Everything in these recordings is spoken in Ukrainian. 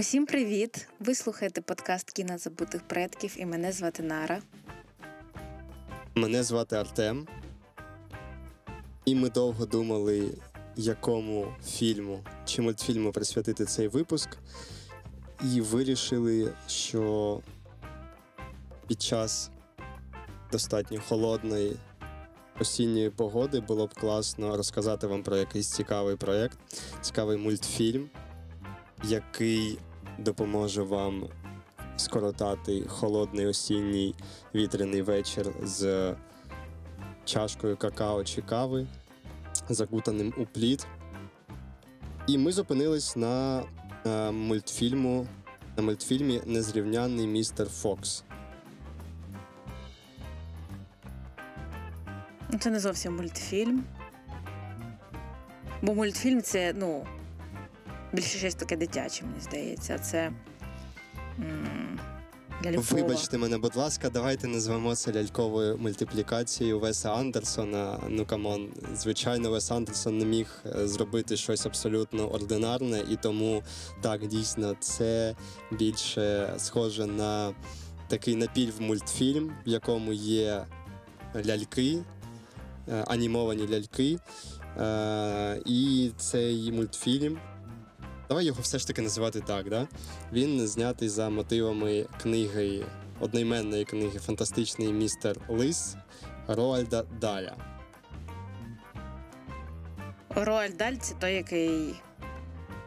Усім привіт! Ви слухаєте подкаст Кіна забутих предків і мене звати Нара. Мене звати Артем. І ми довго думали, якому фільму чи мультфільму присвятити цей випуск. І вирішили, що під час достатньо холодної осінньої погоди було б класно розказати вам про якийсь цікавий проєкт, цікавий мультфільм, який допоможе вам скоротати холодний осінній вітряний вечір з чашкою какао чи кави, закутаним у плід. І ми зупинились на е, мультфільму, на мультфільмі Незрівнянний містер Фокс. Це не зовсім мультфільм. Бо мультфільм це, ну, більше щось таке дитяче, мені здається. Це. м, лялькова. Вибачте мене, будь ласка, давайте назвемо це ляльковою мультиплікацією Веса Андерсона. Ну камон, звичайно, Вес Андерсон не міг е, зробити щось абсолютно ординарне, і тому так дійсно це більше схоже на такий напівмультфільм, в якому є ляльки, е, анімовані ляльки. Е, І цей мультфільм. Давай його все ж таки називати так, да? Він знятий за мотивами книги одноіменної книги Фантастичний містер Лис Роальда Даля. Роаль Даль це той, який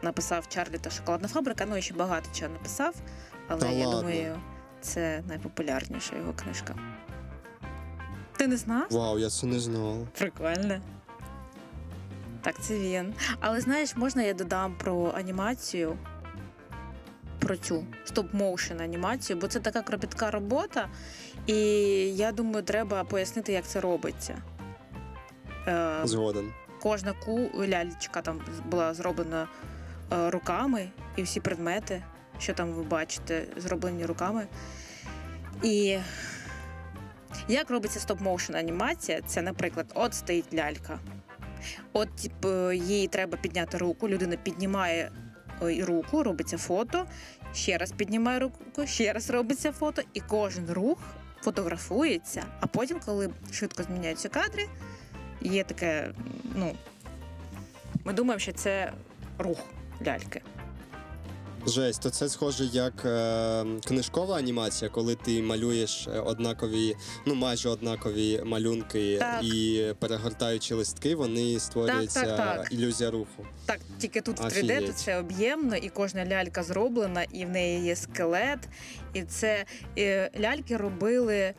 написав Чарлі та Шоколадна фабрика. Ну і ще багато чого написав, але Та я ладно. думаю, це найпопулярніша його книжка. Ти не знав? Вау, я це не знав. Прикольно. Так, це він. Але знаєш, можна я додам про анімацію, про цю стоп-моушен анімацію, бо це така кропітка робота, і я думаю, треба пояснити, як це робиться. Е, Згоден. кожна ку ляльчика там була зроблена е, руками, і всі предмети, що там ви бачите, зроблені руками. І як робиться стоп-моушен анімація? Це, наприклад, от стоїть лялька. От тип, е, їй треба підняти руку, людина піднімає руку, робиться фото, ще раз піднімає руку, ще раз робиться фото, і кожен рух фотографується. А потім, коли швидко зміняються кадри, є таке, ну, ми думаємо, що це рух ляльки. Жесть, то це схоже як е, книжкова анімація, коли ти малюєш е, однакові, ну майже однакові малюнки Так. і перегортаючи листки, вони створюється так, так. ілюзія руху. Так, тільки тут в 3D Офігеть. тут це об'ємно, і кожна лялька зроблена, і в неї є скелет. І це е, ляльки робили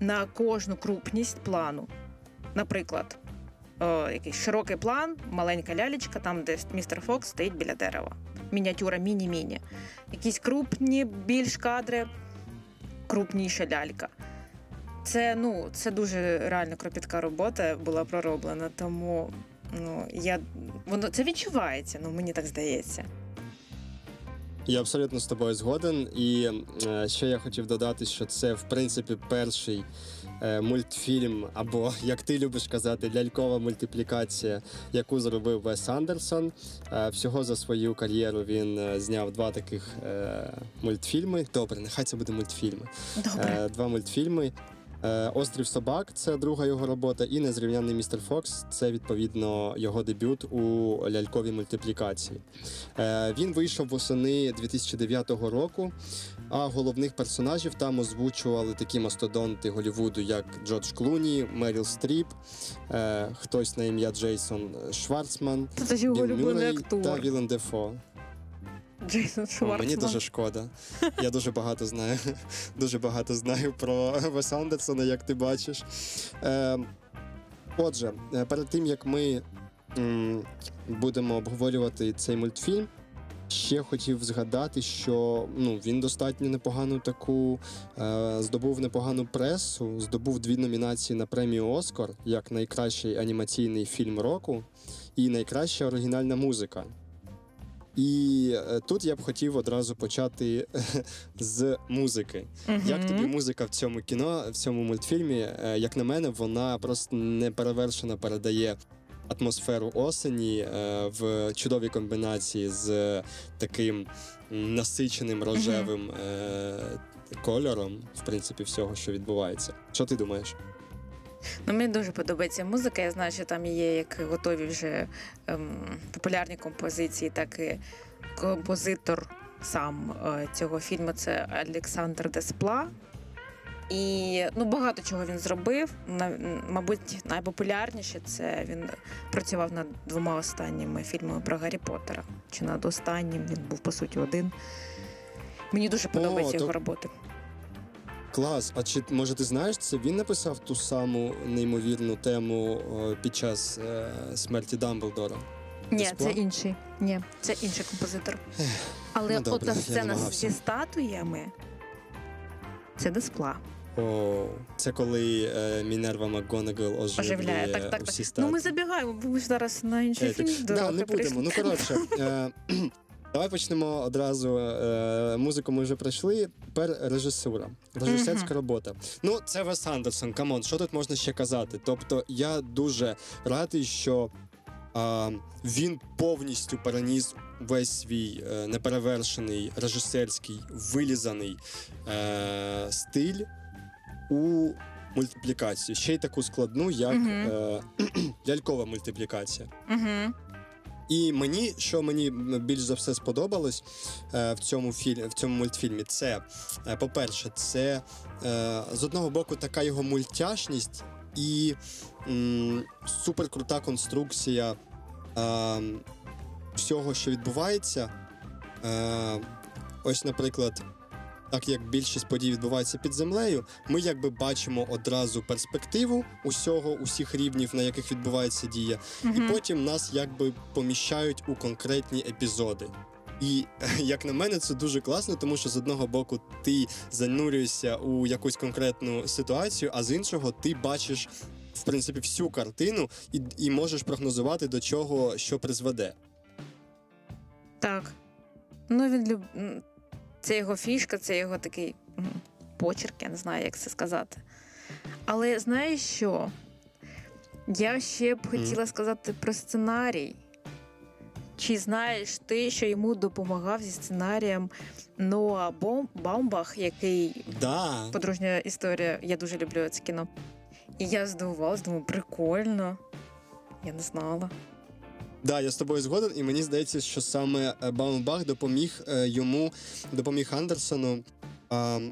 на кожну крупність плану. Наприклад, о, якийсь широкий план, маленька лялечка, там, де містер Фокс стоїть біля дерева. Мініатюра міні-міні. Якісь крупні більш кадри, крупніша лялька. Це, ну, це дуже реально кропітка робота була пророблена, тому ну, я, воно, це відчувається, ну, мені так здається. Я абсолютно з тобою згоден. І е, ще я хотів додати, що це в принципі перший мультфільм, або як ти любиш казати, лялькова мультиплікація, яку зробив Вес Андерсон. Е, всього за свою кар'єру він е, зняв два таких е, мультфільми. Добре, нехай це буде мультфільми. Добре. Е, два мультфільми. Е, Острів собак це друга його робота, і Незрівняний містер Фокс це відповідно його дебют у ляльковій мультиплікації. Е, Він вийшов восени 2009 року. А головних персонажів там озвучували такі мастодонти Голівуду, як Джордж Клуні, Меріл Стріп, е, хтось на ім'я Джейсон Шварцман, Це ж його Білл улюблений Мюррей та актор. Віллем Дефо. Джейсон О, Шварцман. мені дуже шкода. Я дуже багато знаю. Дуже багато знаю про Веса Андерсона, як ти бачиш. Е, отже, е, перед тим як ми м, будемо обговорювати цей мультфільм, ще хотів згадати, що ну, він достатньо непогану таку е, здобув непогану пресу, здобув дві номінації на премію Оскар як найкращий анімаційний фільм року і найкраща оригінальна музика. І е, тут я б хотів одразу почати з музики. Мгм. Як тобі музика в цьому кіно, в цьому мультфільмі? Е, Як на мене, вона просто неперевершено передає атмосферу осені е, в чудовій комбінації з таким насиченим рожевим е, кольором, в принципі, всього, що відбувається. Що ти думаєш? Ну, мені дуже подобається музика. Я знаю, що там є як готові вже ем, популярні композиції, так і композитор сам е, цього фільму це Олександр Деспла. І ну, багато чого він зробив. Мабуть, найпопулярніше це він працював над двома останніми фільмами про Гаррі Поттера. Чи над останнім він був по суті один. Мені дуже подобаються то- його роботи. Клас. А чи може ти знаєш, це він написав ту саму неймовірну тему під час е, смерті Дамблдора? Ні, це інший. Ні, це інший композитор. Але ну, добре, ота сцена зі статуями це Деспла. О, це коли е, Мінерва МакГонагал Оживляє. Так, так, усі так. статуї. Ну ми забігаємо, бо ми ж зараз на інший фільм. так, да, не будемо. Ну коротше, е, давай почнемо одразу. Е, музику ми вже пройшли. Тепер режисура, режисерська Мгм. робота. Ну, це Вес Андерсон. Come on, що тут можна ще казати? Тобто, я дуже радий, що. А, він повністю переніс весь свій е, неперевершений режисерський вилізаний е, стиль у мультиплікацію. Ще й таку складну, як Мгм. е, лялькова мультиплікація. Угу. І мені, що мені більш за все сподобалось е, в цьому фільмі, в цьому мультфільмі, це, е, по-перше, це е, з одного боку така його мультяшність і м, суперкрута конструкція е, всього, що відбувається. Е, ось, наприклад. Так як більшість подій відбувається під землею, ми якби бачимо одразу перспективу усього, усіх рівнів, на яких відбувається дія, і потім нас якби поміщають у конкретні епізоди. І як на мене, це дуже класно, тому що з одного боку ти занурюєшся у якусь конкретну ситуацію, а з іншого ти бачиш в принципі всю картину і, і можеш прогнозувати до чого що призведе. Так. Ну він люб... Це його фішка, це його такий почерк, я не знаю, як це сказати. Але знаєш що? Я ще б хотіла сказати про сценарій. Чи знаєш ти, що йому допомагав зі сценарієм Ноа Баумбах, який Да. подружня історія, я дуже люблю це кіно. І я здивувалась, думаю, прикольно. Я не знала. Да, я з тобою згоден, і мені здається, що саме е, Баумбах допоміг е, йому, допоміг Андерсону,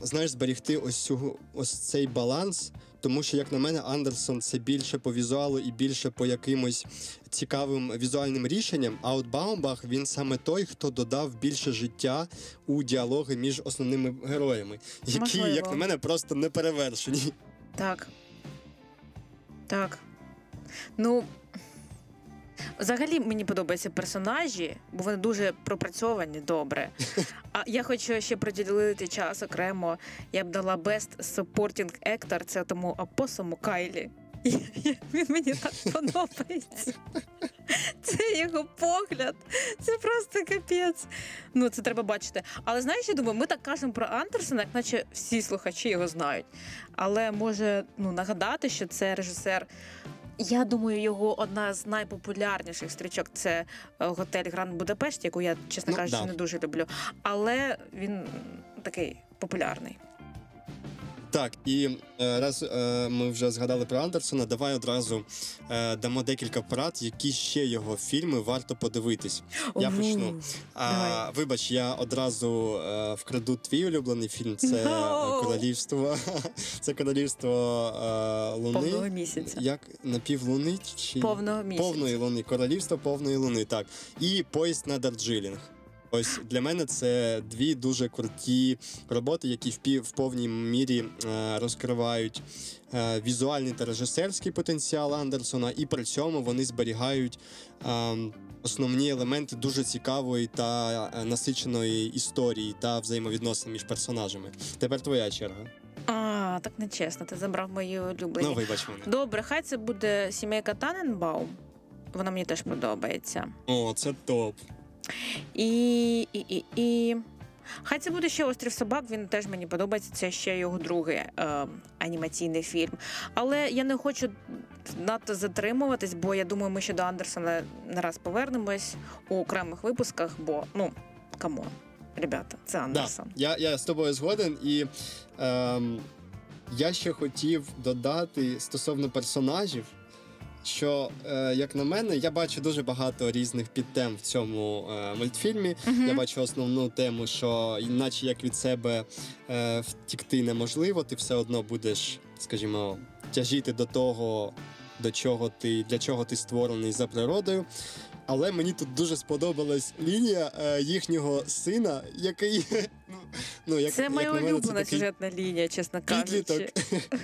знаєш, зберігти ось цю ось цей баланс. Тому що, як на мене, Андерсон це більше по візуалу і більше по якимось цікавим візуальним рішенням. А от Баумбах він саме той, хто додав більше життя у діалоги між основними героями, які, Можливо. як на мене, просто не перевершені. Так. Так. Ну. Взагалі мені подобаються персонажі, бо вони дуже пропрацьовані добре. А я хочу ще приділити час окремо. Я б дала Best Supporting Actor це тому апосому Кайлі. Він мені так подобається. Це його погляд. Це просто капець. Ну, це треба бачити. Але знаєш, я думаю, ми так кажемо про Андерсона, як наче всі слухачі його знають. Але може ну, нагадати, що це режисер. Я думаю, його одна з найпопулярніших стрічок це е, готель Гранд Будапешт, яку я, чесно Ну, кажучи, да. не дуже люблю. Але він такий популярний. Так, і е, раз е, ми вже згадали про Андерсона, давай одразу е, дамо декілька порад, які ще його фільми варто подивитись. Я почну. А, вибач, я одразу вкраду твій улюблений фільм. Це королівство. Це королівство Луни. Повного місяця. Як напівлуни чи Повного місяця. повної луни. Королівство повної луни. Так. І поїзд на Дарджилінг. Ось для мене це дві дуже круті роботи, які в, в повній мірі е, розкривають е, візуальний та режисерський потенціал Андерсона, і при цьому вони зберігають е, основні елементи дуже цікавої та е, насиченої історії та взаємовідносин між персонажами. Тепер твоя черга. А, так нечесно, ти забрав мої улюблені. Ну, вибач мене. Добре, хай це буде сімейка Таненбаум. Вона мені теж подобається. О, це топ. І, і, і, і Хай це буде ще острів собак. Він теж мені подобається. Це ще його другий е, анімаційний фільм. Але я не хочу надто затримуватись, бо я думаю, ми ще до Андерсона не раз повернемось у окремих випусках, бо ну come on, ребята, це Да, Андерсон. я, я з тобою згоден, і ем, я ще хотів додати стосовно персонажів, що, е, як на мене, я бачу дуже багато різних підтем в цьому е, мультфільмі. Мгм. Я бачу основну тему, що іначе як від себе е, втікти неможливо, ти все одно будеш, скажімо, тяжіти до того, до чого ти, для чого ти створений за природою. Але мені тут дуже сподобалась лінія їхнього сина, який ну, як, Це як моя мене, улюблена такий сюжетна лінія, чесно кажучи. підліток.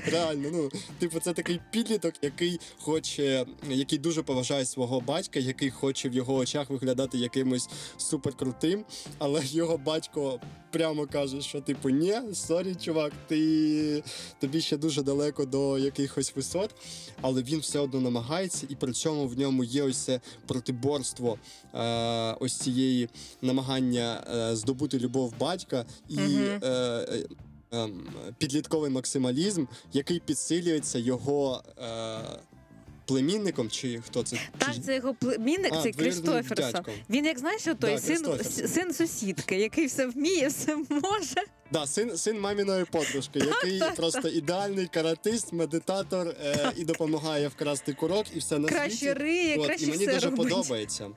Реально, ну типу, це такий підліток, який хоче, який дуже поважає свого батька, який хоче в його очах виглядати якимось суперкрутим, але його батько прямо каже, що типу, ні, sorry, чувак, ти тобі ще дуже далеко до якихось висот, але він все одно намагається, і при цьому в ньому є ось це протиборство е, ось цієї намагання е, здобути любов батька і. Мгм. Е, е, ем, підлітковий максималізм, який підсилюється його е, племінником, чи хто це? Так, це його племінник, А, двоюрідним Крістоферсон. дядьком. Він як знаєш, той Да, син, син сусідки, який все вміє, все може. Да, син, син маміної подружки, який так, просто ідеальний каратист, медитатор е, і допомагає вкрасти курок, і все на Краще світі. риє, От, краще і мені все дуже робить. подобається.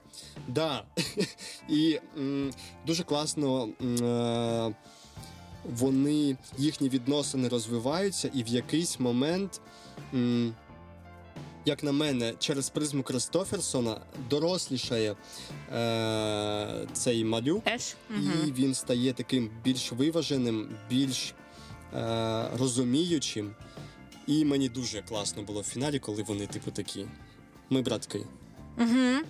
Да. І м, дуже класно. м, Е, вони їхні відносини розвиваються, і в якийсь момент, м, як на мене, через призму Кристоферсона дорослішає е, цей малюк, Еш? і Угу. він стає таким більш виваженим, більш е, розуміючим. І мені дуже класно було в фіналі, коли вони, типу, такі. Ми братки. Угу.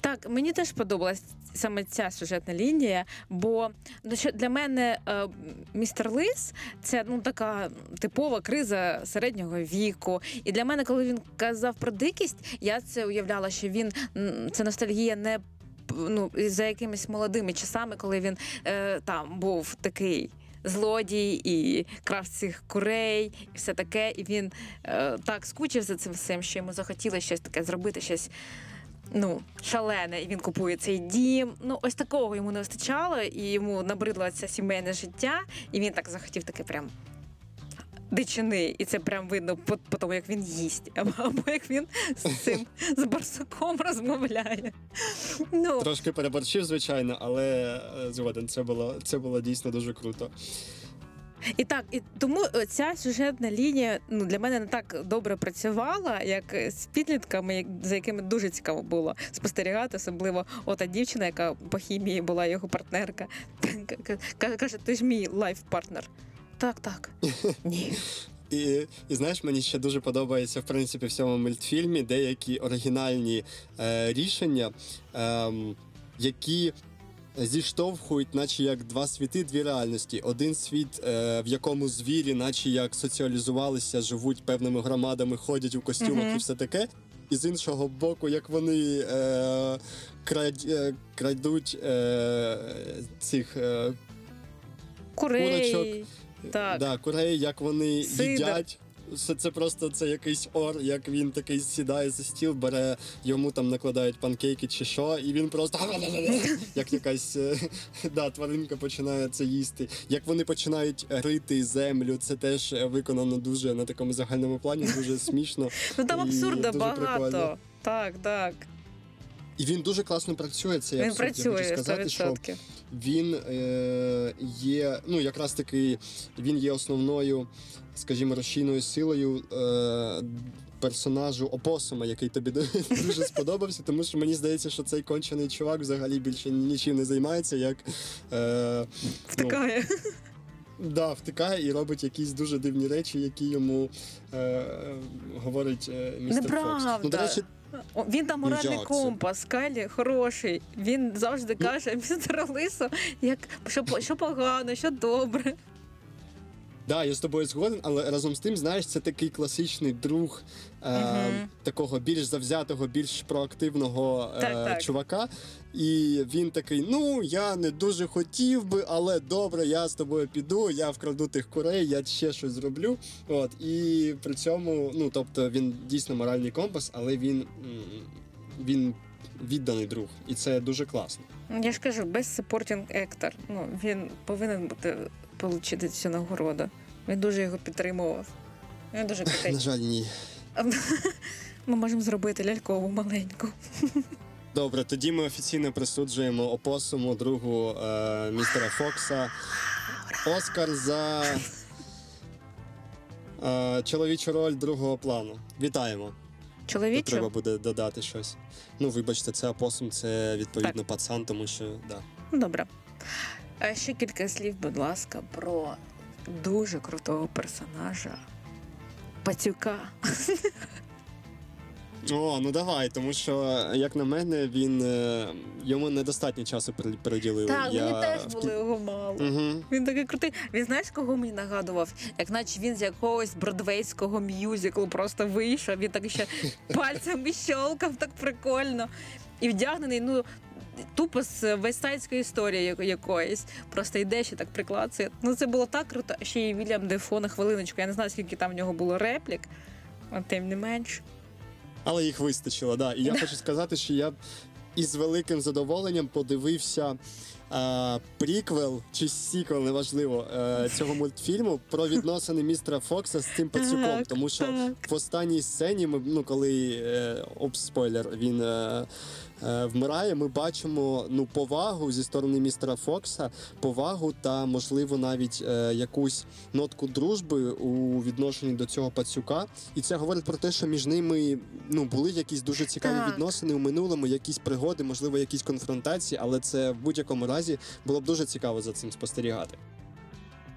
Так, мені теж подобалась саме ця сюжетна лінія, бо ну, для мене е, містер Лис це ну така типова криза середнього віку. І для мене, коли він казав про дикість, я це уявляла, що він це ностальгія не ну, за якимись молодими часами, коли він е, там був такий. Злодій і крав цих курей, і все таке. І він е, так скучив за цим всім, що йому захотілося щось таке зробити, щось ну, шалене, і він купує цей дім. Ну, ось такого йому не вистачало, і йому набридло це сімейне життя, і він так захотів таке прям. Дичини, і це прям видно по, по тому, як він їсть, або, як він з цим з барсуком розмовляє. Ну, Трошки переборчив, звичайно, але е, згоден, це було, це було дійсно дуже круто. І так, і тому е, ця сюжетна лінія ну для мене не так добре працювала, як е, з підлітками, за якими дуже цікаво було спостерігати, особливо ота дівчина, яка по хімії була його партнерка. Каже, ти ж мій lab partner. Так, так. Ні. І, і знаєш, мені ще дуже подобається в принципі в цьому мультфільмі деякі оригінальні е, рішення, ем, які зіштовхують, наче як два світи, дві реальності. Один світ, е, в якому звірі, наче як соціалізувалися, живуть певними громадами, ходять у костюмах Мгм. і все таке. І з іншого боку, як вони е, крад, е, крадуть е, цих е, Курей. Курочок. Так. Да, курей, як вони Сидор. їдять. Це, це просто це якийсь ор, як він такий сідає за стіл, бере, йому там накладають панкейки чи що, і він просто як якась е, да, тваринка починає це їсти. Як вони починають рити землю, це теж виконано дуже на такому загальному плані, дуже смішно. Ну там абсурда багато. Так, так. І він дуже класно працює. Це Він. Я працює хочу сказати, що 100%. він е, є, ну якраз таки він є основною, скажімо, розчинною силою е, персонажу Опосума, який тобі дуже сподобався, тому що мені здається, що цей кончений чувак взагалі більше нічим не займається, як е, Втикає. ну, да, втикає і робить якісь дуже дивні речі, які йому е, говорить е, містер Фокс. Ну, до речі, Він там Ну, моральний компас, Кайлі хороший. Він завжди Ну. каже містер Лисо, як що, що погано, що добре. Да, я з тобою згоден, але разом з тим, знаєш, це такий класичний друг е, Мгм. такого більш завзятого, більш проактивного е, Так, так. чувака. І він такий: ну, я не дуже хотів би, але добре, я з тобою піду, я вкраду тих курей, я ще щось зроблю. От, і при цьому, ну тобто, він дійсно моральний компас, але він, він відданий друг. І це дуже класно. Я ж кажу, без supporting actor. Ну, він повинен бути отримати цю нагороду. Він дуже його підтримував. Він дуже На жаль, ні. Ми можемо зробити лялькову маленьку. Добре, тоді ми офіційно присуджуємо опосуму другу е, містера Фокса. Оскар за е, чоловічу роль другого плану. Вітаємо. Тут треба буде додати щось. Ну, вибачте, це опосум, це відповідно пацан, тому що да. Ну, Добре. А ще кілька слів, будь ласка, про дуже крутого персонажа. Пацюка. О, ну давай, тому що, як на мене, він е, йому недостатньо часу при- приділили. Так, Я мені теж в було його мало. Угу. Він такий крутий. Він знаєш, кого мені нагадував? Як наче він з якогось бродвейського мюзиклу просто вийшов, він так ще пальцями щолкав, так прикольно. І вдягнений, ну. Тупо з вестайської історії яко- якоїсь. Просто йде ще так приклацує. Ну це було так круто. Ще й Вільям Дефо на хвилиночку. Я не знаю, скільки там в нього було реплік, а тим не менш. Але їх вистачило, да. І я хочу сказати, що я із великим задоволенням подивився е, приквел чи сіквел, неважливо, е, цього мультфільму про відносини містера Фокса з цим пацюком. Тому що в останній сцені, ми, ну коли е, об спойлер, він. Е, Вмирає, ми бачимо ну повагу зі сторони містера Фокса, повагу та можливо навіть е, якусь нотку дружби у відношенні до цього пацюка. І це говорить про те, що між ними ну були якісь дуже цікаві Так. відносини у минулому, якісь пригоди, можливо, якісь конфронтації, але це в будь-якому разі було б дуже цікаво за цим спостерігати.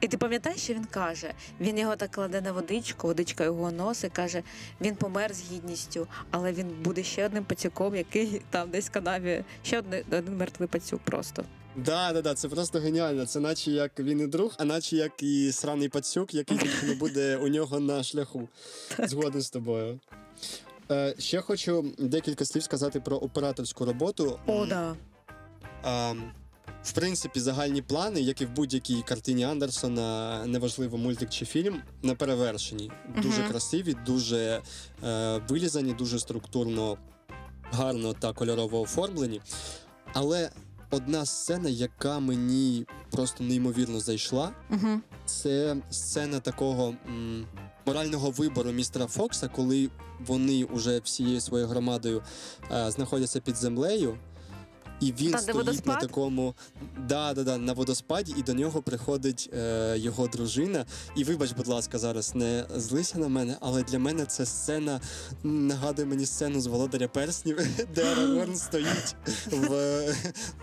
І ти пам'ятаєш, що він каже? Він його так кладе на водичку, водичка його носить, каже, він помер з гідністю, але він буде ще одним пацюком, який там десь в канаві, ще один, один мертвий пацюк просто. Да, да, да, це просто геніально. Це наче як він і друг, а наче як і сраний пацюк, який тільки не буде у нього на шляху. Згоден з тобою. Е, ще хочу декілька слів сказати про операторську роботу. О, да. А, в принципі, загальні плани, як і в будь-якій картині Андерсона, неважливо мультик чи фільм, не перевершені. Дуже Мгм. красиві, дуже е, вилізані, дуже структурно гарно та кольорово оформлені. Але одна сцена, яка мені просто неймовірно зайшла, Угу. це сцена такого м, морального вибору містера Фокса, коли вони уже всією своєю громадою е, знаходяться під землею. І він Там, стоїть на такому да, да, да, на водоспаді, і до нього приходить е, його дружина. І вибач, будь ласка, зараз не злися на мене, але для мене це сцена нагадує мені сцену з володаря перснів, де Арагорн стоїть в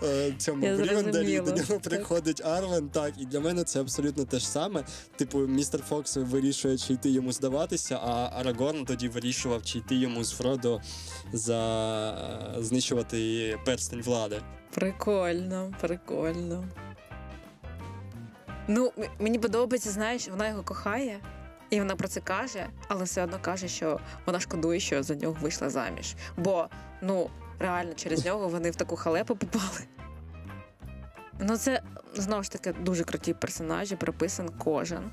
е, цьому Я до нього приходить Арвен. Так, і для мене це абсолютно те ж саме. Типу, містер Фокс вирішує, чи йти йому здаватися, а Арагорн тоді вирішував, чи йти йому з Фродо за знищувати перстень влади. Прикольно, прикольно. Ну, мені подобається, знаєш, вона його кохає, і вона про це каже, але все одно каже, що вона шкодує, що за нього вийшла заміж. Бо, ну, реально, через нього вони в таку халепу попали. Ну, це знову ж таки дуже круті персонажі, прописан кожен.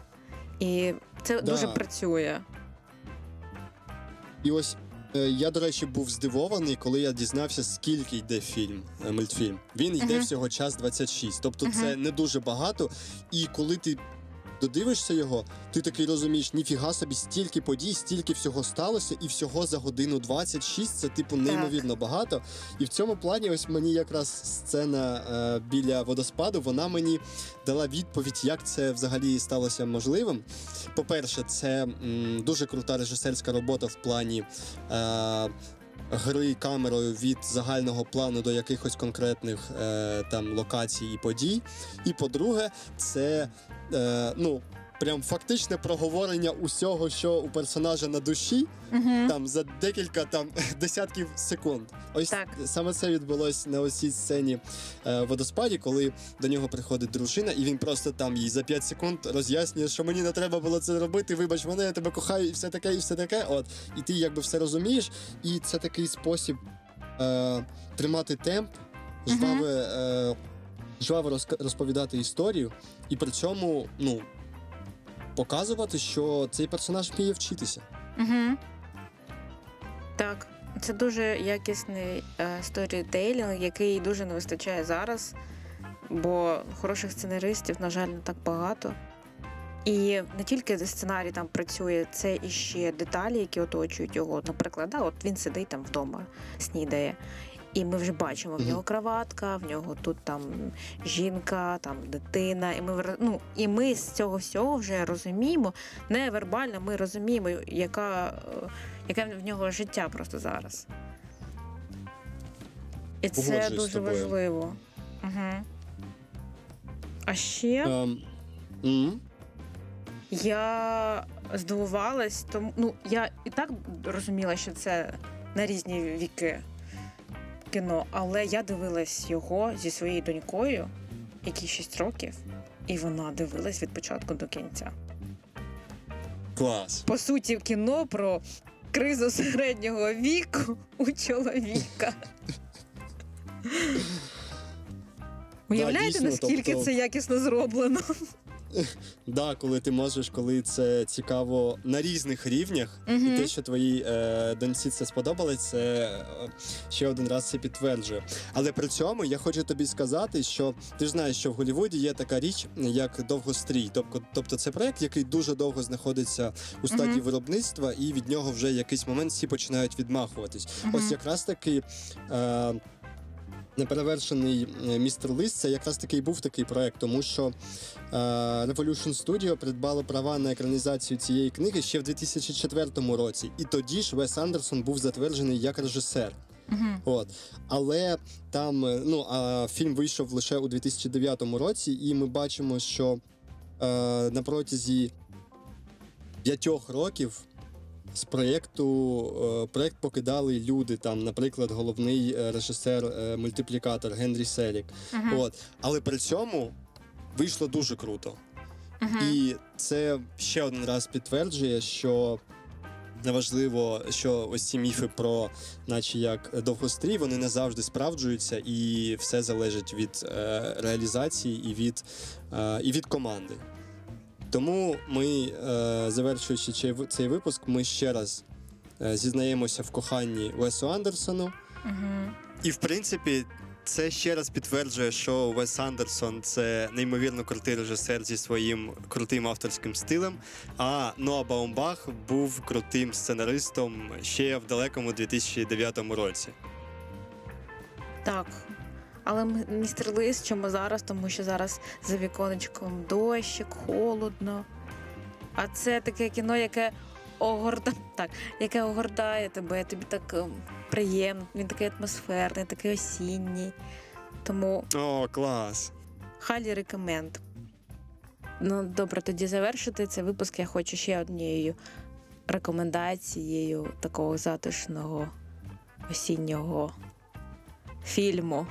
І це Да. дуже працює. І ось я, до речі, був здивований, коли я дізнався, скільки йде фільм, е, мультфільм. Він йде Мгм. всього час 26. Тобто Мгм. це не дуже багато. І коли ти додивишся його, ти такий розумієш, ніфіга собі, стільки подій, стільки всього сталося, і всього за годину 26 це типу неймовірно багато. І в цьому плані, ось мені якраз сцена е, біля водоспаду, вона мені дала відповідь, як це взагалі сталося можливим. По-перше, це м, дуже крута режисерська робота в плані. Е, Гри камерою від загального плану до якихось конкретних е, там локацій і подій. І по-друге, це е, ну, прям фактичне проговорення усього, що у персонажа на душі, Угу. там за декілька там десятків секунд. Ось Так. саме це відбулось на ось цій сцені е, водоспаді, коли до нього приходить дружина, і він просто там їй за 5 секунд роз'яснює, що мені не треба було це робити. Вибач мене, я тебе кохаю, і все таке, і все таке. От і ти якби все розумієш, і це такий спосіб е, тримати темп, жваве, е, жваво розповідати історію, і при цьому ну показувати, що цей персонаж вміє вчитися. Угу. Так, це дуже якісний е, сторітейлінг, який дуже не вистачає зараз, бо хороших сценаристів, на жаль, не так багато. І не тільки сценарій там працює, це і ще деталі, які оточують його. Наприклад, да, от він сидить там вдома, снідає. І ми вже бачимо в нього кроватка, в нього тут там жінка, там дитина. І ми ну, і ми з цього всього вже розуміємо. Невербально ми розуміємо, яка, е, яке в нього життя просто зараз. І це дуже важливо. Угу. А ще Ем, м. я здивувалась, тому ну я і так розуміла, що це на різні віки кіно, але я дивилась його зі своєю донькою, якій 6 років, і вона дивилась від початку до кінця. Клас. По суті, кіно про кризу середнього віку у чоловіка. Уявляєте, наскільки тобто- це якісно зроблено? Да, коли ти можеш, коли це цікаво на різних рівнях, і те, що твоїй е, доньці це сподобалось, це е, ще один раз це підтверджує. Але при цьому я хочу тобі сказати, що ти ж знаєш, що в Голлівуді є така річ, як довгострій. Тобто, тобто це проект, який дуже довго знаходиться у стадії виробництва, і від нього вже якийсь момент всі починають відмахуватись. Ось якраз таки. Е, Неперевершений е, містер Лист це якраз таки і був такий проект, тому що е, Revolution Studio придбало права на екранізацію цієї книги ще в 2004 році, і тоді ж Вес Андерсон був затверджений як режисер. Мгм. От але там е, ну а фільм вийшов лише у 2009 році, і ми бачимо, що е, на протязі п'ятьох років з проєкту е, проєкт покидали люди. Там, наприклад, головний е, режисер е, Генрі Селік. Мгм. От, але при цьому вийшло дуже круто. Мгм. І це ще один раз підтверджує, що неважливо, що ось ці міфи про, наче як довгострій, вони не завжди справджуються, і все залежить від е, реалізації і від, е, і від команди. Тому ми, е, завершуючи цей, випуск, ми ще раз е, зізнаємося в коханні Весу Андерсону. Мгм. І в принципі, це ще раз підтверджує, що Вес Андерсон це неймовірно крутий режисер зі своїм крутим авторським стилем. А Ноа Баумбах був крутим сценаристом ще в далекому 2009 році. Так. Але м- містер Лис, чому зараз? Тому що зараз за віконечком дощик, холодно. А це таке кіно, яке огорда... так, яке огортає тебе, тобі так ем, приємно, він такий атмосферний, такий осінній. Тому О, клас! халі рекоменд. Ну, добре, тоді завершити цей випуск. Я хочу ще однією рекомендацією такого затишного осіннього фільму.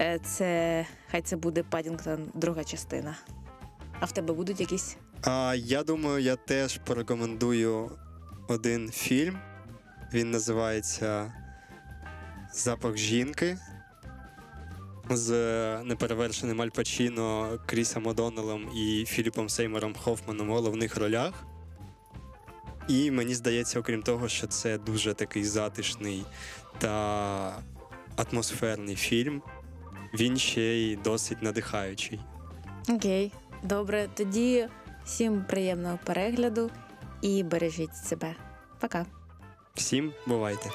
Е, Це хай це буде Падінгтон, друга частина. А в тебе будуть якісь? А я думаю, я теж порекомендую один фільм. Він називається Запах жінки з неперевершеним Аль Пачіно, Крісом Одоннеллом і Філіпом Сеймором Хофманом у головних ролях. І мені здається, окрім того, що це дуже такий затишний та атмосферний фільм, він ще й досить надихаючий. Окей, добре. Тоді всім приємного перегляду і бережіть себе. Пока. Всім бувайте!